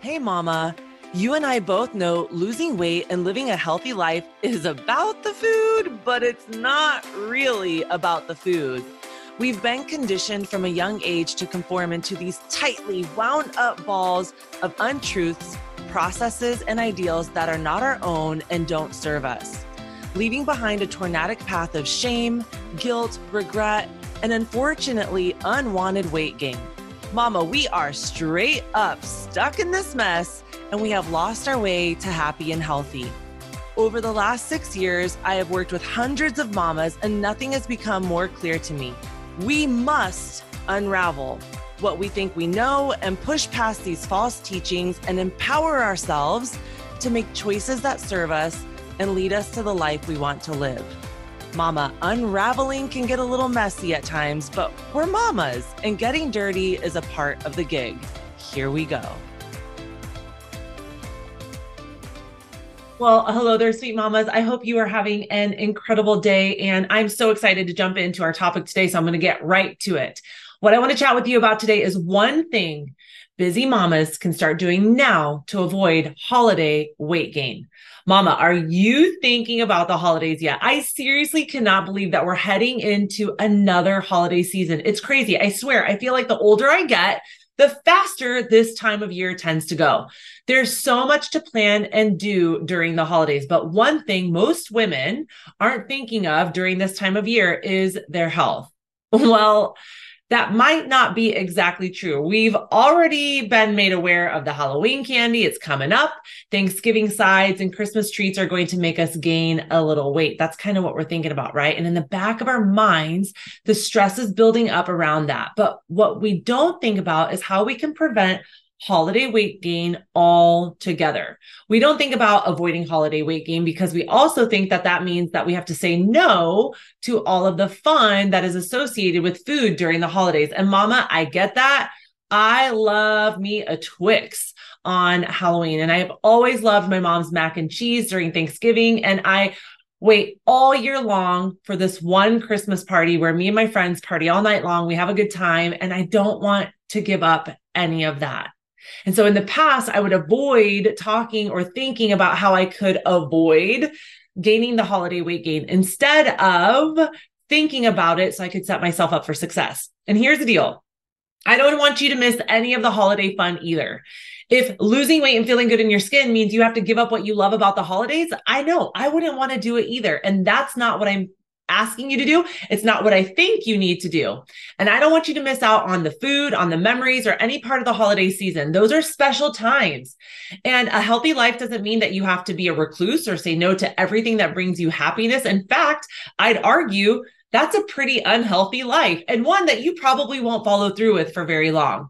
Hey, Mama. You and I both know losing weight and living a healthy life is about the food, but it's not really about the food. We've been conditioned from a young age to conform into these tightly wound up balls of untruths, processes, and ideals that are not our own and don't serve us, leaving behind a tornadic path of shame, guilt, regret, and unfortunately, unwanted weight gain. Mama, we are straight up stuck in this mess and we have lost our way to happy and healthy. Over the last six years, I have worked with hundreds of mamas and nothing has become more clear to me. We must unravel what we think we know and push past these false teachings and empower ourselves to make choices that serve us and lead us to the life we want to live. Mama, unraveling can get a little messy at times, but we're mamas, and getting dirty is a part of the gig. Here we go. Well, hello there, sweet mamas. I hope you are having an incredible day, and I'm so excited to jump into our topic today. So I'm going to get right to it. What I want to chat with you about today is one thing busy mamas can start doing now to avoid holiday weight gain. Mama, are you thinking about the holidays yet? I seriously cannot believe that we're heading into another holiday season. It's crazy. I swear, I feel like the older I get, the faster this time of year tends to go. There's so much to plan and do during the holidays. But one thing most women aren't thinking of during this time of year is their health. Well, that might not be exactly true. We've already been made aware of the Halloween candy. It's coming up. Thanksgiving sides and Christmas treats are going to make us gain a little weight. That's kind of what we're thinking about, right? And in the back of our minds, the stress is building up around that. But what we don't think about is how we can prevent holiday weight gain all together. We don't think about avoiding holiday weight gain because we also think that that means that we have to say no to all of the fun that is associated with food during the holidays. And mama, I get that. I love me a Twix on Halloween and I have always loved my mom's mac and cheese during Thanksgiving and I wait all year long for this one Christmas party where me and my friends party all night long. We have a good time and I don't want to give up any of that. And so in the past, I would avoid talking or thinking about how I could avoid gaining the holiday weight gain instead of thinking about it so I could set myself up for success. And here's the deal I don't want you to miss any of the holiday fun either. If losing weight and feeling good in your skin means you have to give up what you love about the holidays, I know I wouldn't want to do it either. And that's not what I'm asking you to do. It's not what I think you need to do. And I don't want you to miss out on the food, on the memories, or any part of the holiday season. Those are special times. And a healthy life doesn't mean that you have to be a recluse or say no to everything that brings you happiness. In fact, I'd argue that's a pretty unhealthy life and one that you probably won't follow through with for very long.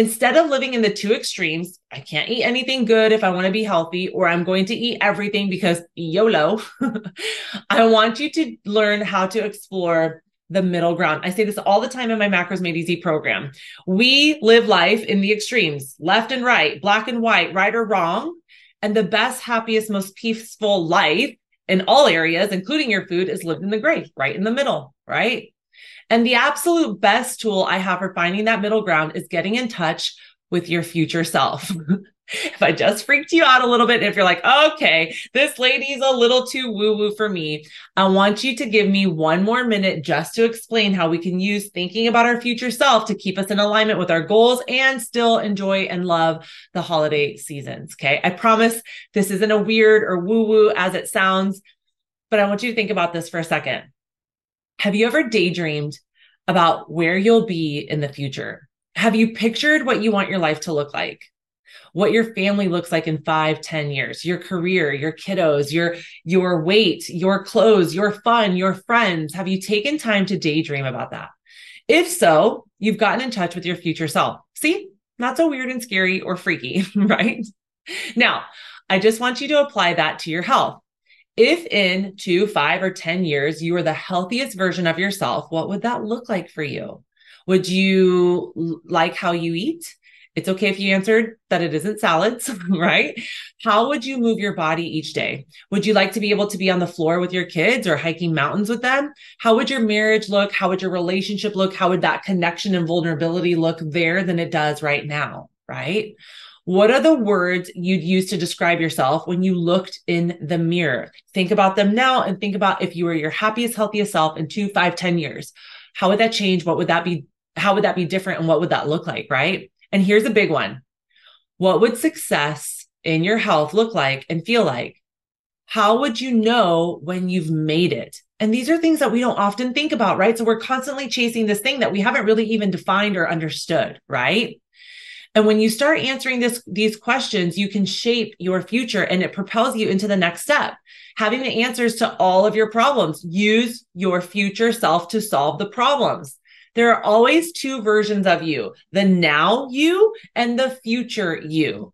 Instead of living in the two extremes, I can't eat anything good if I want to be healthy, or I'm going to eat everything because YOLO. I want you to learn how to explore the middle ground. I say this all the time in my Macros Made Easy program. We live life in the extremes, left and right, black and white, right or wrong. And the best, happiest, most peaceful life in all areas, including your food, is lived in the gray, right in the middle, right? And the absolute best tool I have for finding that middle ground is getting in touch with your future self. if I just freaked you out a little bit, if you're like, okay, this lady's a little too woo woo for me, I want you to give me one more minute just to explain how we can use thinking about our future self to keep us in alignment with our goals and still enjoy and love the holiday seasons. Okay. I promise this isn't a weird or woo woo as it sounds, but I want you to think about this for a second. Have you ever daydreamed about where you'll be in the future? Have you pictured what you want your life to look like? What your family looks like in five, ten years, your career, your kiddos, your your weight, your clothes, your fun, your friends. Have you taken time to daydream about that? If so, you've gotten in touch with your future self. See, not so weird and scary or freaky, right? Now, I just want you to apply that to your health. If in two, five, or 10 years you are the healthiest version of yourself, what would that look like for you? Would you like how you eat? It's okay if you answered that it isn't salads, right? How would you move your body each day? Would you like to be able to be on the floor with your kids or hiking mountains with them? How would your marriage look? How would your relationship look? How would that connection and vulnerability look there than it does right now? Right? What are the words you'd use to describe yourself when you looked in the mirror? Think about them now and think about if you were your happiest, healthiest self in two, five, ten years. How would that change? What would that be? How would that be different? And what would that look like? Right. And here's a big one. What would success in your health look like and feel like? How would you know when you've made it? And these are things that we don't often think about, right? So we're constantly chasing this thing that we haven't really even defined or understood, right? And when you start answering this, these questions, you can shape your future and it propels you into the next step. Having the answers to all of your problems. Use your future self to solve the problems. There are always two versions of you the now you and the future you.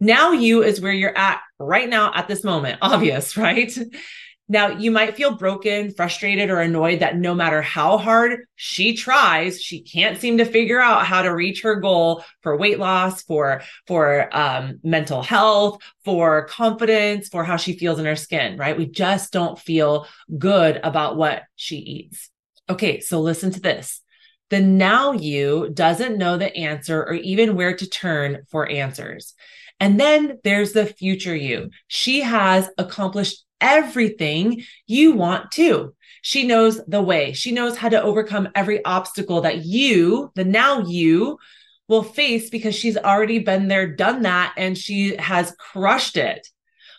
Now you is where you're at right now at this moment. Obvious, right? Now, you might feel broken, frustrated, or annoyed that no matter how hard she tries, she can't seem to figure out how to reach her goal for weight loss, for for um, mental health, for confidence, for how she feels in her skin. Right? We just don't feel good about what she eats. Okay, so listen to this. The now you doesn't know the answer or even where to turn for answers. And then there's the future you. She has accomplished everything you want to. She knows the way. She knows how to overcome every obstacle that you, the now you, will face because she's already been there, done that, and she has crushed it.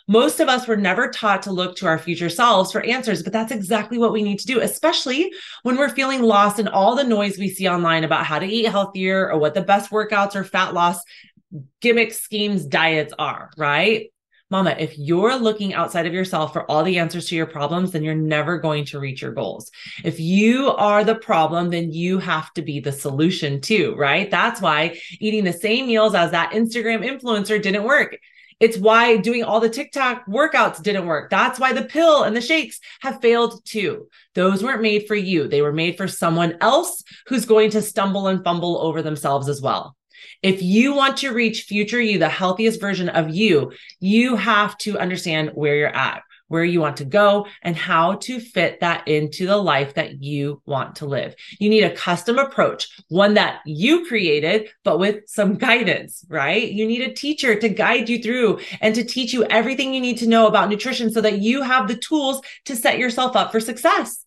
Most of us were never taught to look to our future selves for answers, but that's exactly what we need to do, especially when we're feeling lost in all the noise we see online about how to eat healthier or what the best workouts or fat loss gimmick schemes diets are, right? Mama, if you're looking outside of yourself for all the answers to your problems, then you're never going to reach your goals. If you are the problem, then you have to be the solution too, right? That's why eating the same meals as that Instagram influencer didn't work. It's why doing all the TikTok workouts didn't work. That's why the pill and the shakes have failed too. Those weren't made for you. They were made for someone else who's going to stumble and fumble over themselves as well. If you want to reach future you, the healthiest version of you, you have to understand where you're at, where you want to go, and how to fit that into the life that you want to live. You need a custom approach, one that you created, but with some guidance, right? You need a teacher to guide you through and to teach you everything you need to know about nutrition so that you have the tools to set yourself up for success.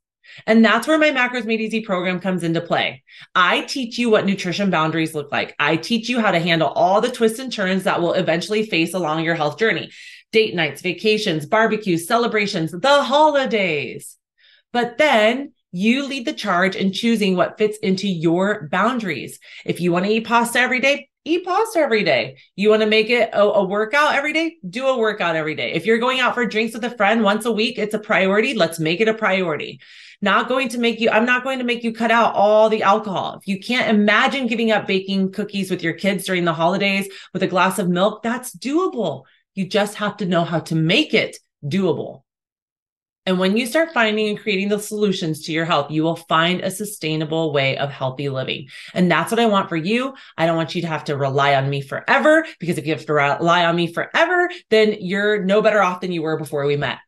And that's where my Macros Made Easy program comes into play. I teach you what nutrition boundaries look like. I teach you how to handle all the twists and turns that will eventually face along your health journey date nights, vacations, barbecues, celebrations, the holidays. But then you lead the charge in choosing what fits into your boundaries. If you want to eat pasta every day, eat pasta every day. You want to make it a, a, workout every day? Do a workout every day. If you're going out for drinks with a friend once a week, it's a priority. Let's make it a priority not going to make you, I'm not going to make you cut out all the alcohol. If you can't imagine giving up baking cookies with your kids during the holidays with a glass of milk, that's doable. You just have to know how to make it doable. And when you start finding and creating the solutions to your health, you will find a sustainable way of healthy living. And that's what I want for you. I don't want you to have to rely on me forever because if you have to rely on me forever, then you're no better off than you were before we met.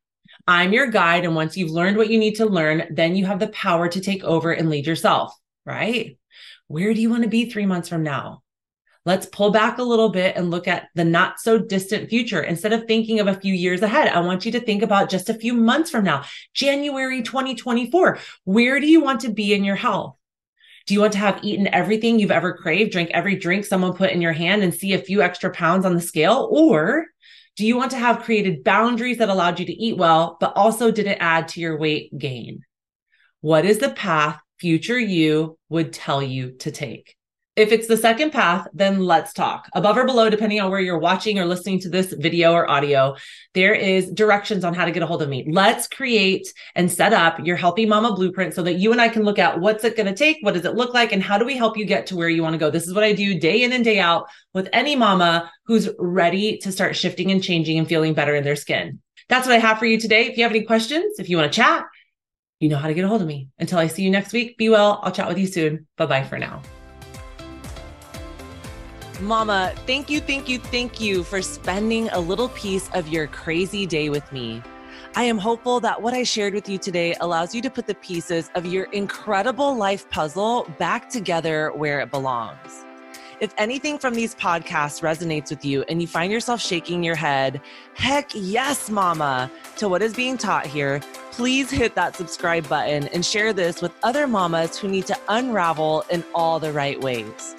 I'm your guide. And once you've learned what you need to learn, then you have the power to take over and lead yourself, right? Where do you want to be three months from now? Let's pull back a little bit and look at the not so distant future. Instead of thinking of a few years ahead, I want you to think about just a few months from now, January 2024. Where do you want to be in your health? Do you want to have eaten everything you've ever craved, drink every drink someone put in your hand and see a few extra pounds on the scale? Or do you want to have created boundaries that allowed you to eat well, but also didn't add to your weight gain? What is the path future you would tell you to take? If it's the second path, then let's talk. Above or below, depending on where you're watching or listening to this video or audio, there is directions on how to get a hold of me. Let's create and set up your healthy mama blueprint so that you and I can look at what's it going to take, what does it look like, and how do we help you get to where you want to go. This is what I do day in and day out with any mama who's ready to start shifting and changing and feeling better in their skin. That's what I have for you today. If you have any questions, if you want to chat, you know how to get a hold of me. Until I see you next week, be well. I'll chat with you soon. Bye bye for now. Mama, thank you, thank you, thank you for spending a little piece of your crazy day with me. I am hopeful that what I shared with you today allows you to put the pieces of your incredible life puzzle back together where it belongs. If anything from these podcasts resonates with you and you find yourself shaking your head, heck yes, mama, to what is being taught here, please hit that subscribe button and share this with other mamas who need to unravel in all the right ways.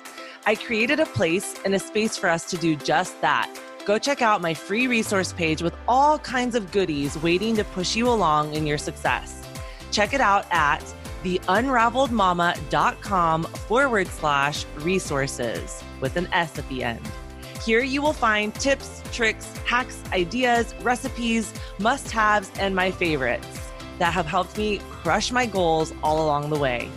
I created a place and a space for us to do just that. Go check out my free resource page with all kinds of goodies waiting to push you along in your success. Check it out at theunraveledmama.com forward slash resources with an S at the end. Here you will find tips, tricks, hacks, ideas, recipes, must haves, and my favorites that have helped me crush my goals all along the way.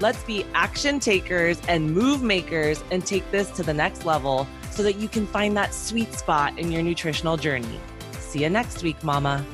Let's be action takers and move makers and take this to the next level so that you can find that sweet spot in your nutritional journey. See you next week, Mama.